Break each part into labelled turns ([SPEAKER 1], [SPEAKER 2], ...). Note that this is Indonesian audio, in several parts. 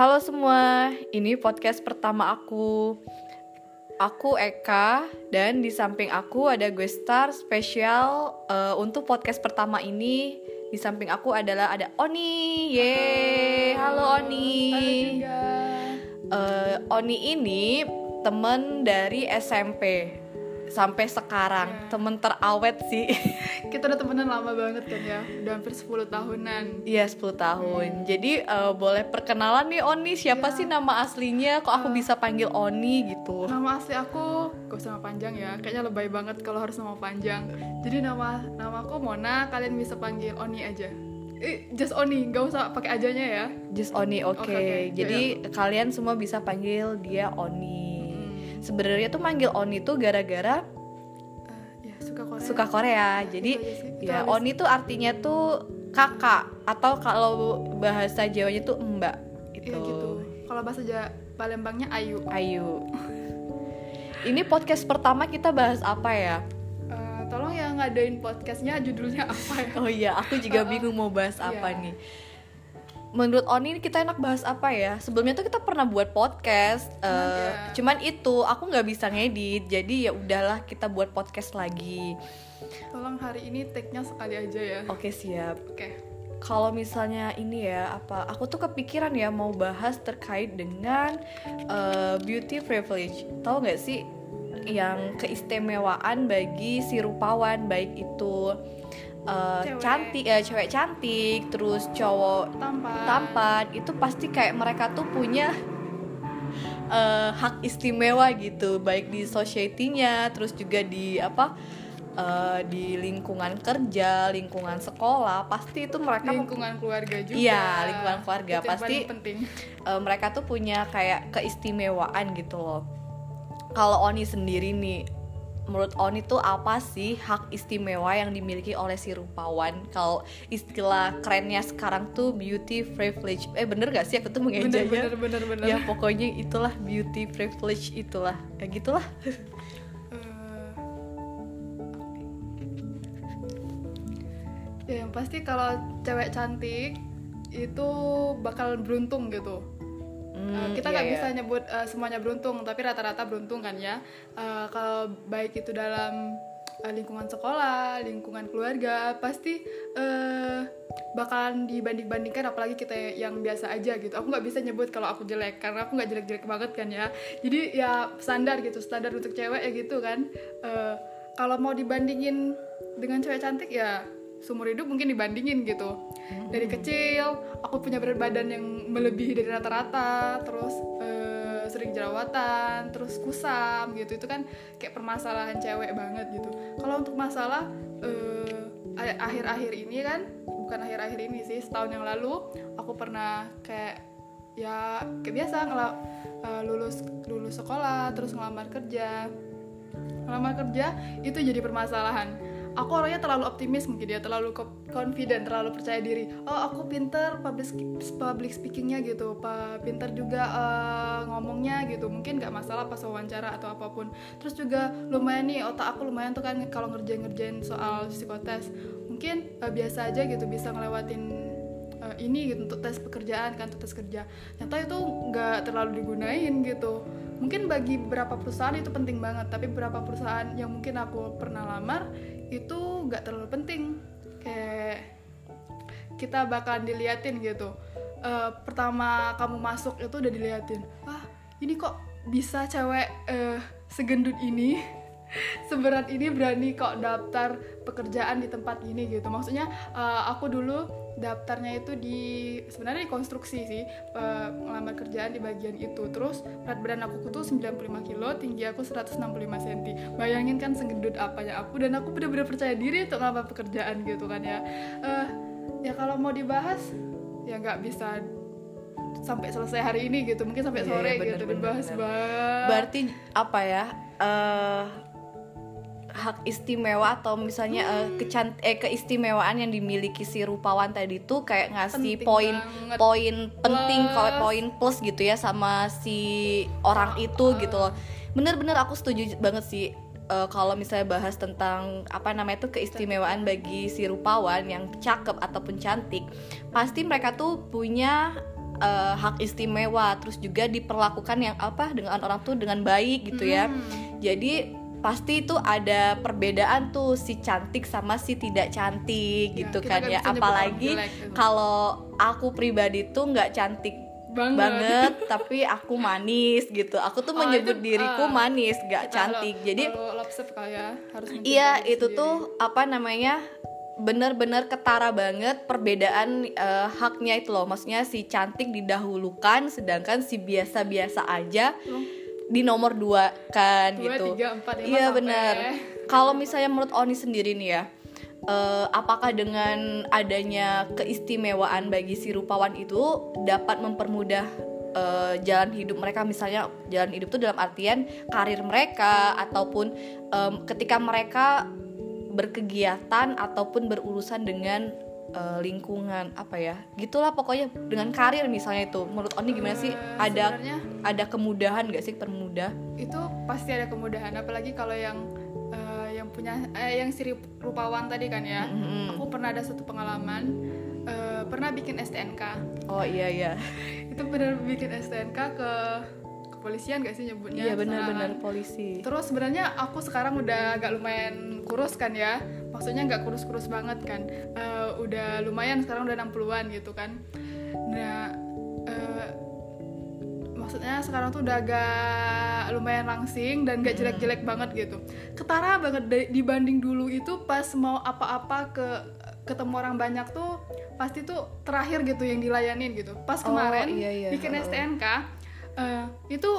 [SPEAKER 1] Halo semua, ini podcast pertama aku. Aku Eka dan di samping aku ada gue star spesial uh, untuk podcast pertama ini. Di samping aku adalah ada Oni. Yeay, halo Oni.
[SPEAKER 2] Halo juga.
[SPEAKER 1] Uh, Oni ini temen dari SMP sampai sekarang,
[SPEAKER 2] Ya.
[SPEAKER 1] temen terawet sih.
[SPEAKER 2] Kita udah temenan lama banget kan ya, udah hampir 10 tahunan.
[SPEAKER 1] Iya 10 tahun. Jadi uh, boleh perkenalan nih Oni siapa
[SPEAKER 2] Iya.
[SPEAKER 1] sih nama aslinya? Kok aku bisa panggil Oni gitu?
[SPEAKER 2] Nama asli aku, gak usah nama panjang ya, kayaknya lebay banget kalau harus nama panjang. Jadi nama nama aku Mona, kalian bisa panggil Oni aja. Eh, just Oni, gak usah pakai ajanya ya.
[SPEAKER 1] Just Oni, oke.
[SPEAKER 2] Oke, oke.
[SPEAKER 1] Jadi kalian semua bisa panggil dia Oni. Sebenarnya tuh manggil Oni tuh gara-gara
[SPEAKER 2] Eh, ya suka Korea.
[SPEAKER 1] suka Korea. Jadi
[SPEAKER 2] Itu. Itu
[SPEAKER 1] ya
[SPEAKER 2] habis-
[SPEAKER 1] Oni tuh artinya tuh kakak atau kalau bahasa Jawanya tuh mbak gitu.
[SPEAKER 2] Iya gitu. Kalau bahasa Jawa Palembangnya Ayu.
[SPEAKER 1] Ayu. Ini podcast pertama kita bahas apa ya?
[SPEAKER 2] Eh, tolong ya ngadain podcastnya judulnya apa ya?
[SPEAKER 1] Oh iya, aku juga bingung mau bahas apa
[SPEAKER 2] Iya.
[SPEAKER 1] nih. Menurut Oni kita enak bahas apa ya? Sebelumnya tuh kita pernah buat podcast, eh,
[SPEAKER 2] ya.
[SPEAKER 1] cuman itu aku nggak bisa ngedit, jadi ya udahlah kita buat podcast lagi.
[SPEAKER 2] Tolong hari ini take-nya sekali aja ya.
[SPEAKER 1] Oke siap.
[SPEAKER 2] Oke.
[SPEAKER 1] Kalau misalnya ini ya apa? Aku tuh kepikiran ya mau bahas terkait dengan eh, beauty privilege. Tahu nggak sih yang keistimewaan bagi si rupawan baik itu eh,
[SPEAKER 2] Cewek.
[SPEAKER 1] cantik, eh, cewek cantik, terus cowok
[SPEAKER 2] Tampan.
[SPEAKER 1] tampan itu pasti kayak mereka tuh punya eh, hak istimewa gitu baik di society-nya terus juga di apa eh, di lingkungan kerja lingkungan sekolah pasti itu mereka
[SPEAKER 2] lingkungan keluarga juga.
[SPEAKER 1] Iya, lingkungan keluarga.
[SPEAKER 2] Itu
[SPEAKER 1] Pasti
[SPEAKER 2] penting.
[SPEAKER 1] eh, mereka tuh punya kayak keistimewaan gitu loh kalau Oni sendiri nih menurut Oni tuh apa sih hak istimewa yang dimiliki oleh si rupawan? Kalau istilah kerennya sekarang tuh beauty privilege. Eh bener gak sih aku tuh
[SPEAKER 2] Bener
[SPEAKER 1] mengejanya?
[SPEAKER 2] bener bener bener.
[SPEAKER 1] ya pokoknya itulah beauty privilege itulah. Ya gitulah.
[SPEAKER 2] Eh, ya yang pasti kalau cewek cantik itu bakal beruntung gitu. Eh,
[SPEAKER 1] Hmm,
[SPEAKER 2] kita
[SPEAKER 1] iya,
[SPEAKER 2] nggak
[SPEAKER 1] iya.
[SPEAKER 2] bisa nyebut eh, semuanya beruntung, tapi rata-rata beruntung kan ya. Eh, kalau baik itu dalam eh, lingkungan sekolah, lingkungan keluarga, pasti eh, bakalan dibanding-bandingkan apalagi kita yang biasa aja gitu. Aku nggak bisa nyebut kalau aku jelek karena aku nggak jelek-jelek banget kan ya. Jadi ya standar gitu, standar untuk cewek ya gitu kan. Eh, kalau mau dibandingin dengan cewek cantik ya seumur hidup mungkin dibandingin gitu. Dari kecil aku punya berat badan yang melebihi dari rata-rata terus eh, sering jerawatan terus kusam gitu. Itu kan kayak permasalahan cewek banget gitu. Kalau untuk masalah eh, akhir-akhir ini kan bukan akhir-akhir ini sih setahun yang lalu aku pernah kayak ya kayak biasa ngela- eh, lulus lulus sekolah terus ngelamar kerja. Ngelamar kerja itu jadi permasalahan aku orangnya terlalu optimis mungkin dia terlalu co- confident terlalu percaya diri. Oh aku pinter public public speakingnya gitu pinter juga eh, ngomongnya gitu. Mungkin nggak masalah pas wawancara atau apa pun. Terus juga lumayan nih otak aku lumayan tuh kan kalau ngerjain ngerjain soal psikotes. Mungkin eh, biasa aja gitu bisa ngelewatin eh, ini gitu untuk tes pekerjaan kan untuk tes kerja. Ternyata itu nggak terlalu digunain gitu. Mungkin bagi beberapa perusahaan itu penting banget tapi beberapa perusahaan yang mungkin aku pernah lamar itu nggak terlalu penting. Kayak kita bakalan diliatin gitu. Eh, pertama kamu masuk itu udah diliatin. Wah ini kok bisa cewek eh, segendut ini seberat ini berani kok daftar pekerjaan di tempat ini gitu. Maksudnya eh, aku dulu daftarnya itu di sebenarnya di konstruksi sih ngelamar kerjaan di bagian itu. Terus berat badan aku tuh 95 kilo tinggi aku 165 cm bayangin kan segendut apanya aku dan aku bener-bener percaya diri untuk ngelamar pekerjaan gitu kan ya. Eh, ya kalau mau dibahas ya nggak bisa sampai selesai hari ini gitu. Mungkin sampai
[SPEAKER 1] Iya,
[SPEAKER 2] sore
[SPEAKER 1] iya, bener,
[SPEAKER 2] gitu
[SPEAKER 1] bener,
[SPEAKER 2] dibahas
[SPEAKER 1] bener. berarti apa ya eh hak istimewa atau misalnya eh, kecant eh keistimewaan yang dimiliki si rupawan tadi tuh kayak ngasih
[SPEAKER 2] Penting
[SPEAKER 1] poin
[SPEAKER 2] banget.
[SPEAKER 1] poin penting poin plus gitu ya sama si orang itu gitu loh. Bener-bener aku setuju banget sih eh, kalau misalnya bahas tentang apa namanya itu keistimewaan bagi si rupawan yang cakep ataupun cantik pasti mereka tuh punya eh, hak istimewa terus juga diperlakukan yang apa dengan orang tuh dengan baik gitu ya.
[SPEAKER 2] Hmm.
[SPEAKER 1] jadi pasti itu ada perbedaan tuh si cantik sama si tidak cantik
[SPEAKER 2] Ya,
[SPEAKER 1] gitu kan
[SPEAKER 2] nggak
[SPEAKER 1] ya apalagi
[SPEAKER 2] gitu.
[SPEAKER 1] kalau aku pribadi tuh nggak cantik
[SPEAKER 2] Banget.
[SPEAKER 1] banget tapi aku manis gitu aku tuh
[SPEAKER 2] Oh,
[SPEAKER 1] menyebut
[SPEAKER 2] itu,
[SPEAKER 1] diriku
[SPEAKER 2] ah,
[SPEAKER 1] manis nggak cantik
[SPEAKER 2] lo-
[SPEAKER 1] jadi
[SPEAKER 2] ya harus
[SPEAKER 1] Iya, itu
[SPEAKER 2] sendiri.
[SPEAKER 1] tuh apa namanya? benar-benar ketara banget perbedaan eh, haknya itu loh. Maksudnya si cantik didahulukan sedangkan si biasa-biasa aja
[SPEAKER 2] Oh.
[SPEAKER 1] Di nomor dua kan
[SPEAKER 2] Dua,
[SPEAKER 1] gitu.
[SPEAKER 2] tiga, empat, lima,
[SPEAKER 1] Iya benar. Kalau misalnya menurut Oni sendiri nih ya, eh, apakah dengan adanya keistimewaan bagi si rupawan itu dapat mempermudah eh, jalan hidup mereka misalnya jalan hidup itu dalam artian karir mereka ataupun em, ketika mereka berkegiatan ataupun berurusan dengan eh, lingkungan apa ya gitulah pokoknya dengan karir misalnya itu. Menurut Oni gimana sih?
[SPEAKER 2] Eh,
[SPEAKER 1] ada ada kemudahan gak sih permudah
[SPEAKER 2] itu pasti ada kemudahan apalagi kalau yang eh, yang punya eh, yang si rupawan tadi kan ya.
[SPEAKER 1] Mhm.
[SPEAKER 2] aku pernah ada satu pengalaman eh, pernah bikin STNK
[SPEAKER 1] oh iya iya.
[SPEAKER 2] Itu benar bikin STNK ke kepolisian gak sih nyebutnya?
[SPEAKER 1] Iya benar-benar polisi.
[SPEAKER 2] Terus sebenarnya aku sekarang udah agak lumayan kurus kan ya maksudnya nggak kurus-kurus banget kan Eh, udah lumayan sekarang udah 60-an gitu kan nah eh, maksudnya sekarang tuh udah agak lumayan langsing dan gak jelek-jelek banget gitu ketara banget dibanding dulu itu pas mau apa-apa ke ketemu orang banyak tuh pasti tuh terakhir gitu yang dilayanin gitu pas
[SPEAKER 1] Oh,
[SPEAKER 2] kemarin
[SPEAKER 1] iya, iya.
[SPEAKER 2] bikin. STNK eh, itu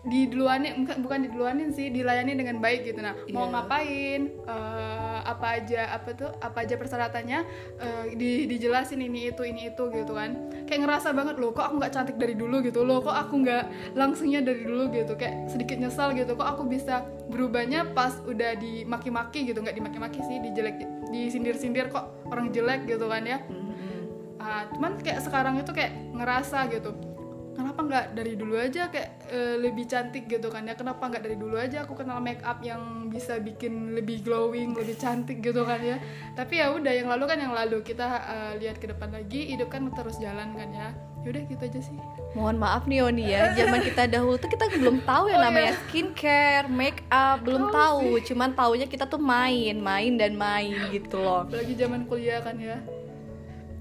[SPEAKER 2] diduluanin bukan bukan diduluanin sih dilayani dengan baik gitu. Nah mau
[SPEAKER 1] Iya.
[SPEAKER 2] ngapain eh, apa aja apa tuh apa aja persyaratannya eh, di, dijelasin ini itu ini itu gitu kan. Kayak ngerasa banget loh kok aku nggak cantik dari dulu gitu? Loh kok aku nggak langsungnya dari dulu gitu? Kayak sedikit nyesal gitu kok aku bisa berubahnya pas udah dimaki-maki gitu? Nggak dimaki-maki sih dijelek disindir-sindir kok orang jelek? gitu kan ya.
[SPEAKER 1] Mhm.
[SPEAKER 2] Ah, cuman kayak sekarang itu kayak ngerasa gitu kenapa nggak dari dulu aja kayak eh, lebih cantik gitu kan ya kenapa nggak dari dulu aja aku kenal make up yang bisa bikin lebih glowing lebih cantik gitu kan ya tapi ya udah yang lalu kan yang lalu kita eh, lihat ke depan lagi hidup kan terus jalan kan ya yaudah gitu aja sih
[SPEAKER 1] Mohon maaf nih Oni ya, zaman kita dahulu tuh kita belum tahu yang
[SPEAKER 2] Oh,
[SPEAKER 1] namanya
[SPEAKER 2] iya.
[SPEAKER 1] skincare, make up, belum tahu. Cuman taunya kita tuh main, main dan main gitu loh.
[SPEAKER 2] apalagi zaman kuliah kan ya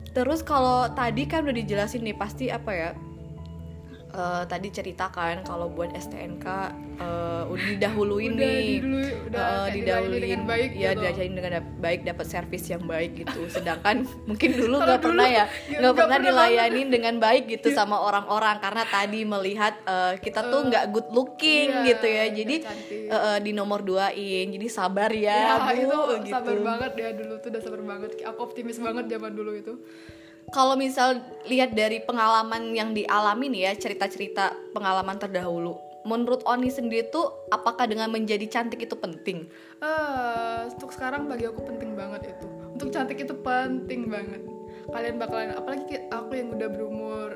[SPEAKER 1] Terus kalau tadi kan udah dijelasin nih pasti apa ya? Eh, tadi ceritakan kalau buat STNK eh, udah didahuluin
[SPEAKER 2] udah
[SPEAKER 1] nih.
[SPEAKER 2] di dulu udah kayak
[SPEAKER 1] didahuluin.
[SPEAKER 2] dilayani dengan baik
[SPEAKER 1] ya
[SPEAKER 2] gitu.
[SPEAKER 1] diajarin dengan baik dapat servis yang baik gitu. Sedangkan mungkin dulu nggak pernah ya nggak pernah
[SPEAKER 2] pernah
[SPEAKER 1] dilayanin dengan baik gitu sama orang-orang. Karena tadi melihat eh, kita tuh nggak good looking
[SPEAKER 2] iya,
[SPEAKER 1] gitu ya. jadi eh, eh, di nomor duain. Jadi sabar ya,
[SPEAKER 2] ya,
[SPEAKER 1] bu
[SPEAKER 2] itu
[SPEAKER 1] gitu.
[SPEAKER 2] sabar banget ya dulu tuh udah sabar banget. Aku optimis banget zaman dulu itu
[SPEAKER 1] kalau misal lihat dari pengalaman yang dialami nih ya cerita-cerita pengalaman terdahulu menurut Oni sendiri tuh apakah dengan menjadi cantik itu penting
[SPEAKER 2] Eh, untuk sekarang bagi aku penting banget itu. Untuk cantik itu penting banget. Kalian bakalan apalagi aku yang udah berumur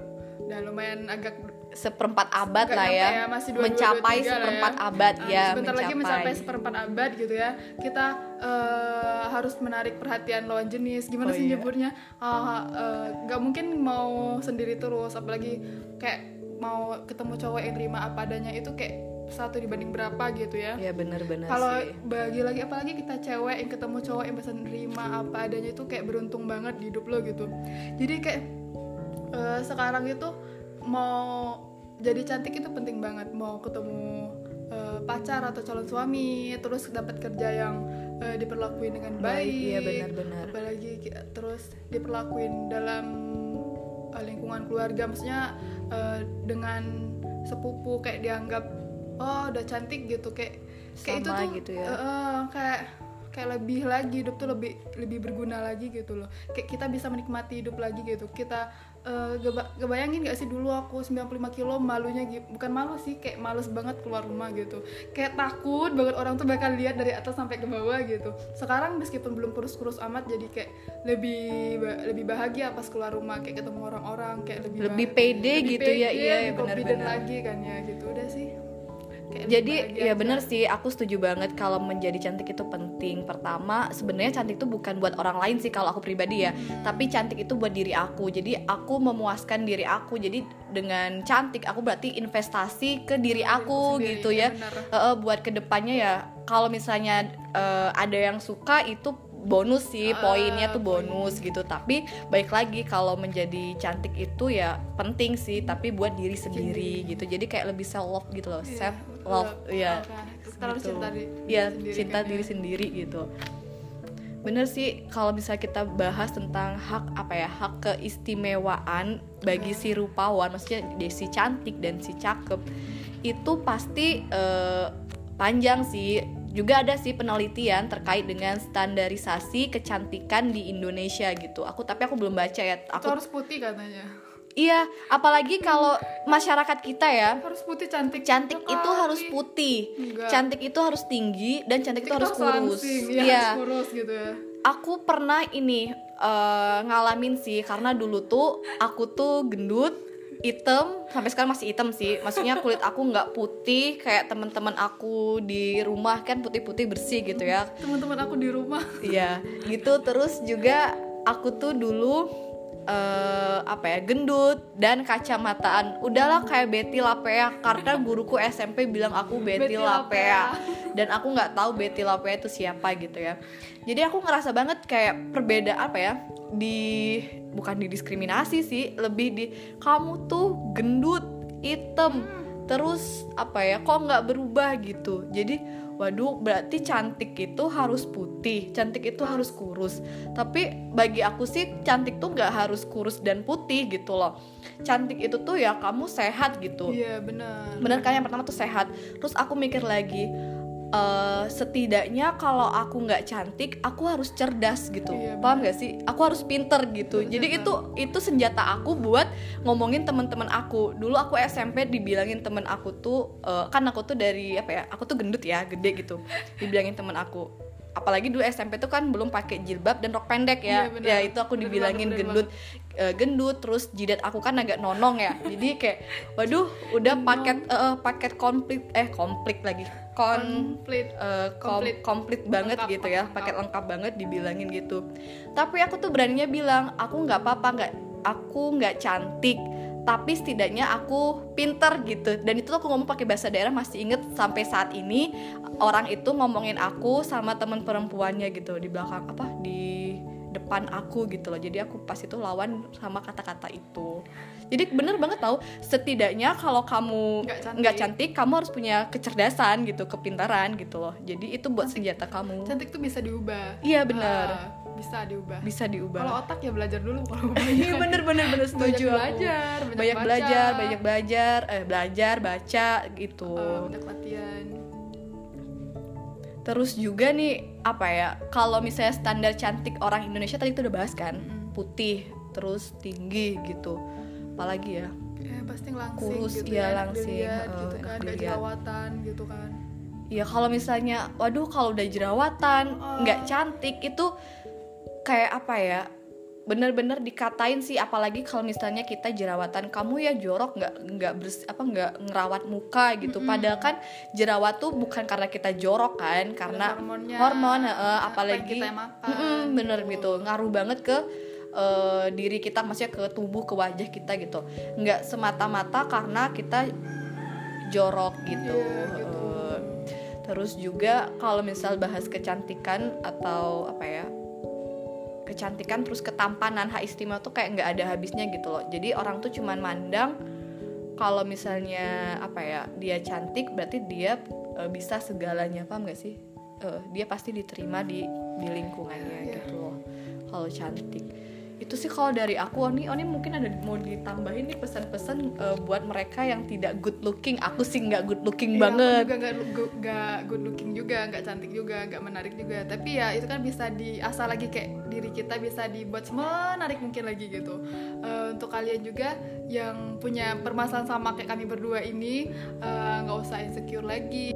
[SPEAKER 2] udah lumayan agak
[SPEAKER 1] seperempat abad lah
[SPEAKER 2] nyampe
[SPEAKER 1] ya,
[SPEAKER 2] masih dua,
[SPEAKER 1] mencapai
[SPEAKER 2] dua, dua,
[SPEAKER 1] seperempat
[SPEAKER 2] ya.
[SPEAKER 1] abad
[SPEAKER 2] Ah,
[SPEAKER 1] ya
[SPEAKER 2] sebentar lagi mencapai
[SPEAKER 1] mencapai
[SPEAKER 2] seperempat abad gitu ya. Kita eh, harus menarik perhatian lawan jenis. Gimana
[SPEAKER 1] Oh,
[SPEAKER 2] sih
[SPEAKER 1] iya.
[SPEAKER 2] nyebutnya? Ah, eh, nggak mungkin mau sendiri terus apalagi kayak mau ketemu cowok yang terima apa adanya itu kayak satu dibanding berapa gitu ya
[SPEAKER 1] ya benar-benar
[SPEAKER 2] kalau bagi lagi apalagi kita cewek yang ketemu cowok yang bisa nerima apa adanya itu kayak beruntung banget di hidup lo gitu jadi kayak eh, sekarang itu mau jadi cantik itu penting banget mau ketemu eh, pacar atau calon suami terus dapat kerja yang eh, diperlakuin dengan baik,
[SPEAKER 1] Baik, iya, benar-benar.
[SPEAKER 2] apalagi terus diperlakuin dalam eh, lingkungan keluarga maksudnya eh, dengan sepupu kayak dianggap oh udah cantik gitu kayak kayak itu
[SPEAKER 1] Sama
[SPEAKER 2] tuh
[SPEAKER 1] gitu ya.
[SPEAKER 2] eh, kayak kayak lebih lagi hidup tuh lebih lebih berguna lagi gitu loh kayak kita bisa menikmati hidup lagi gitu kita eh, geba- kebayangin gak sih dulu aku 95 kilo malunya gi- bukan malu sih kayak males banget keluar rumah gitu. Kayak takut banget orang tuh bakal lihat dari atas sampai ke bawah gitu. Sekarang meskipun belum kurus-kurus amat jadi kayak lebih ba- lebih bahagia pas keluar rumah kayak ketemu orang-orang kayak lebih
[SPEAKER 1] Lebih pede
[SPEAKER 2] lebih
[SPEAKER 1] gitu ya,
[SPEAKER 2] pede,
[SPEAKER 1] iya,
[SPEAKER 2] lebih confident
[SPEAKER 1] benar-benar.
[SPEAKER 2] lagi kan ya gitu. Udah sih kayak
[SPEAKER 1] Jadi ya bener sih, aku setuju banget kalau menjadi cantik itu penting. Pertama, sebenarnya cantik itu bukan buat orang lain sih kalau aku pribadi ya, tapi cantik itu buat diri aku. Jadi aku memuaskan diri aku. Jadi dengan cantik aku berarti investasi ke diri aku
[SPEAKER 2] sendiri,
[SPEAKER 1] gitu
[SPEAKER 2] ya
[SPEAKER 1] ya.
[SPEAKER 2] bener.
[SPEAKER 1] Eh, eh, buat ke depannya ya, kalau misalnya eh, ada yang suka itu bonus sih,
[SPEAKER 2] Ah,
[SPEAKER 1] poinnya tuh bonus gitu. Tapi baik lagi kalau menjadi cantik itu ya penting sih, tapi buat diri sendiri gitu. Jadi kayak lebih self love gitu loh,
[SPEAKER 2] Iya,
[SPEAKER 1] self love ya.
[SPEAKER 2] Kita harus
[SPEAKER 1] gitu.
[SPEAKER 2] cinta diri
[SPEAKER 1] Iya,
[SPEAKER 2] sendiri
[SPEAKER 1] cinta
[SPEAKER 2] kan,
[SPEAKER 1] diri
[SPEAKER 2] ya.
[SPEAKER 1] sendiri gitu bener sih kalau bisa kita bahas tentang hak apa ya hak keistimewaan bagi
[SPEAKER 2] Iya.
[SPEAKER 1] si rupawan maksudnya dari si cantik dan si cakep itu pasti eh, panjang sih juga ada sih penelitian terkait dengan standarisasi kecantikan di Indonesia gitu aku tapi aku belum baca ya
[SPEAKER 2] Itu
[SPEAKER 1] aku
[SPEAKER 2] harus putih katanya.
[SPEAKER 1] iya apalagi kalau masyarakat kita ya
[SPEAKER 2] Harus putih cantik.
[SPEAKER 1] cantik
[SPEAKER 2] juga
[SPEAKER 1] itu
[SPEAKER 2] kali.
[SPEAKER 1] harus putih
[SPEAKER 2] Enggak.
[SPEAKER 1] cantik itu harus tinggi dan cantik itu harus kurus
[SPEAKER 2] langsing, Iya,
[SPEAKER 1] iya
[SPEAKER 2] harus kurus gitu ya.
[SPEAKER 1] aku pernah ini eh, ngalamin sih karena dulu tuh aku tuh gendut hitam sampai sekarang masih hitam sih. Maksudnya kulit aku nggak putih kayak teman-teman aku di rumah kan putih-putih bersih gitu ya.
[SPEAKER 2] Teman-teman aku di rumah.
[SPEAKER 1] Iya, gitu. Terus juga aku tuh dulu eh apa ya gendut dan kacamataan. Udahlah kayak Betty Lapea karena guruku SMP bilang aku Betty,
[SPEAKER 2] Betty
[SPEAKER 1] Lapea. Dan aku nggak tahu Betty Lapea itu siapa gitu ya. Jadi aku ngerasa banget kayak perbedaan apa ya di bukan didiskriminasi sih lebih di kamu tuh gendut hitam terus apa ya kok nggak berubah gitu. Jadi waduh berarti cantik itu harus putih cantik itu harus kurus. Tapi bagi aku sih cantik tuh nggak harus kurus dan putih gitu loh. Cantik itu tuh ya kamu sehat gitu.
[SPEAKER 2] Iya, benar.
[SPEAKER 1] bener kan? Yang pertama tuh sehat. Terus aku mikir lagi eh, setidaknya kalau aku nggak cantik aku harus cerdas gitu.
[SPEAKER 2] Iya,
[SPEAKER 1] paham gak sih? Aku harus pinter gitu.
[SPEAKER 2] Bener,
[SPEAKER 1] jadi itu itu senjata aku buat ngomongin teman-teman aku. Dulu aku SMP dibilangin temen aku tuh eh, kan aku tuh dari apa ya aku tuh gendut ya gede gitu. Dibilangin temen aku apalagi dulu SMP tuh kan belum pakai jilbab dan rok pendek ya
[SPEAKER 2] Iya, bener.
[SPEAKER 1] ya itu aku
[SPEAKER 2] Bener
[SPEAKER 1] dibilangin
[SPEAKER 2] banget, bener
[SPEAKER 1] gendut eh, gendut terus jidat aku kan agak nonong ya jadi kayak waduh udah paket eh, eh, paket komplit eh komplit lagi kon
[SPEAKER 2] Komplit.
[SPEAKER 1] eh, kom-
[SPEAKER 2] Komplit.
[SPEAKER 1] komplit banget
[SPEAKER 2] Lengkap,
[SPEAKER 1] gitu ya
[SPEAKER 2] lengkap.
[SPEAKER 1] paket lengkap banget dibilangin gitu tapi aku tuh beraninya bilang aku nggak apa-apa nggak aku nggak cantik tapi setidaknya aku pinter gitu. Dan itu tuh aku ngomong pakai bahasa daerah masih inget sampai saat ini orang itu ngomongin aku sama teman perempuannya gitu di belakang apa di depan aku gitu loh. Jadi aku pas itu lawan sama kata-kata itu. Jadi bener banget tau setidaknya kalau kamu
[SPEAKER 2] Nggak cantik.
[SPEAKER 1] nggak cantik kamu harus punya kecerdasan gitu kepintaran gitu loh. Jadi itu buat senjata kamu.
[SPEAKER 2] Cantik tuh bisa diubah.
[SPEAKER 1] iya bener.
[SPEAKER 2] Ah, bisa diubah.
[SPEAKER 1] bisa
[SPEAKER 2] Kalau
[SPEAKER 1] diubah
[SPEAKER 2] otak ya belajar dulu kalau
[SPEAKER 1] iya bener bener bener setuju aku.
[SPEAKER 2] belajar, banyak
[SPEAKER 1] banyak
[SPEAKER 2] baca.
[SPEAKER 1] belajar banyak belajar eh belajar baca gitu
[SPEAKER 2] Ah, banyak latihan.
[SPEAKER 1] terus juga nih apa ya kalau misalnya standar cantik orang Indonesia tadi itu udah bahas kan
[SPEAKER 2] Mm-mm.
[SPEAKER 1] putih terus tinggi gitu apalagi ya
[SPEAKER 2] Eh, pasti langsing
[SPEAKER 1] Kurus,
[SPEAKER 2] gitu ya, enak
[SPEAKER 1] langsing,
[SPEAKER 2] dilihat
[SPEAKER 1] eh,
[SPEAKER 2] gitu kan, gak jerawatan gitu kan.
[SPEAKER 1] ya kalau misalnya waduh kalau udah jerawatan
[SPEAKER 2] Oh.
[SPEAKER 1] nggak cantik itu kayak apa ya bener-bener dikatain sih apalagi kalau misalnya kita jerawatan kamu ya jorok nggak nggak bers apa nggak ngerawat muka gitu. Padahal kan jerawat tuh bukan karena kita jorok kan karena
[SPEAKER 2] hormonnya,
[SPEAKER 1] hormon
[SPEAKER 2] apa
[SPEAKER 1] apalagi
[SPEAKER 2] kita makan,
[SPEAKER 1] Mm-mm, bener
[SPEAKER 2] gitu.
[SPEAKER 1] gitu ngaruh banget ke eh, diri kita maksudnya ke tubuh ke wajah kita gitu. Nggak semata-mata karena kita jorok gitu,
[SPEAKER 2] Iya, gitu.
[SPEAKER 1] Eh, terus juga kalau misal bahas kecantikan atau apa ya kecantikan terus ketampanan hak istimewa tuh kayak nggak ada habisnya gitu loh. Jadi orang tuh cuman mandang kalau misalnya apa ya dia cantik berarti dia eh, bisa segalanya paham gak sih? Eh, dia pasti diterima di di lingkungannya
[SPEAKER 2] Iya.
[SPEAKER 1] gitu loh kalau cantik itu sih kalau dari aku Oni. Oni mungkin ada mau ditambahin nih pesan-pesan eh, buat mereka yang tidak good looking. Aku sih nggak good looking
[SPEAKER 2] Iya, aku
[SPEAKER 1] banget.
[SPEAKER 2] juga nggak good looking juga nggak cantik juga nggak menarik juga. Tapi ya itu kan bisa diasah lagi kayak diri kita bisa dibuat menarik mungkin lagi gitu. Eh, untuk kalian juga yang punya permasalahan sama kayak kami berdua ini eh, nggak usah insecure lagi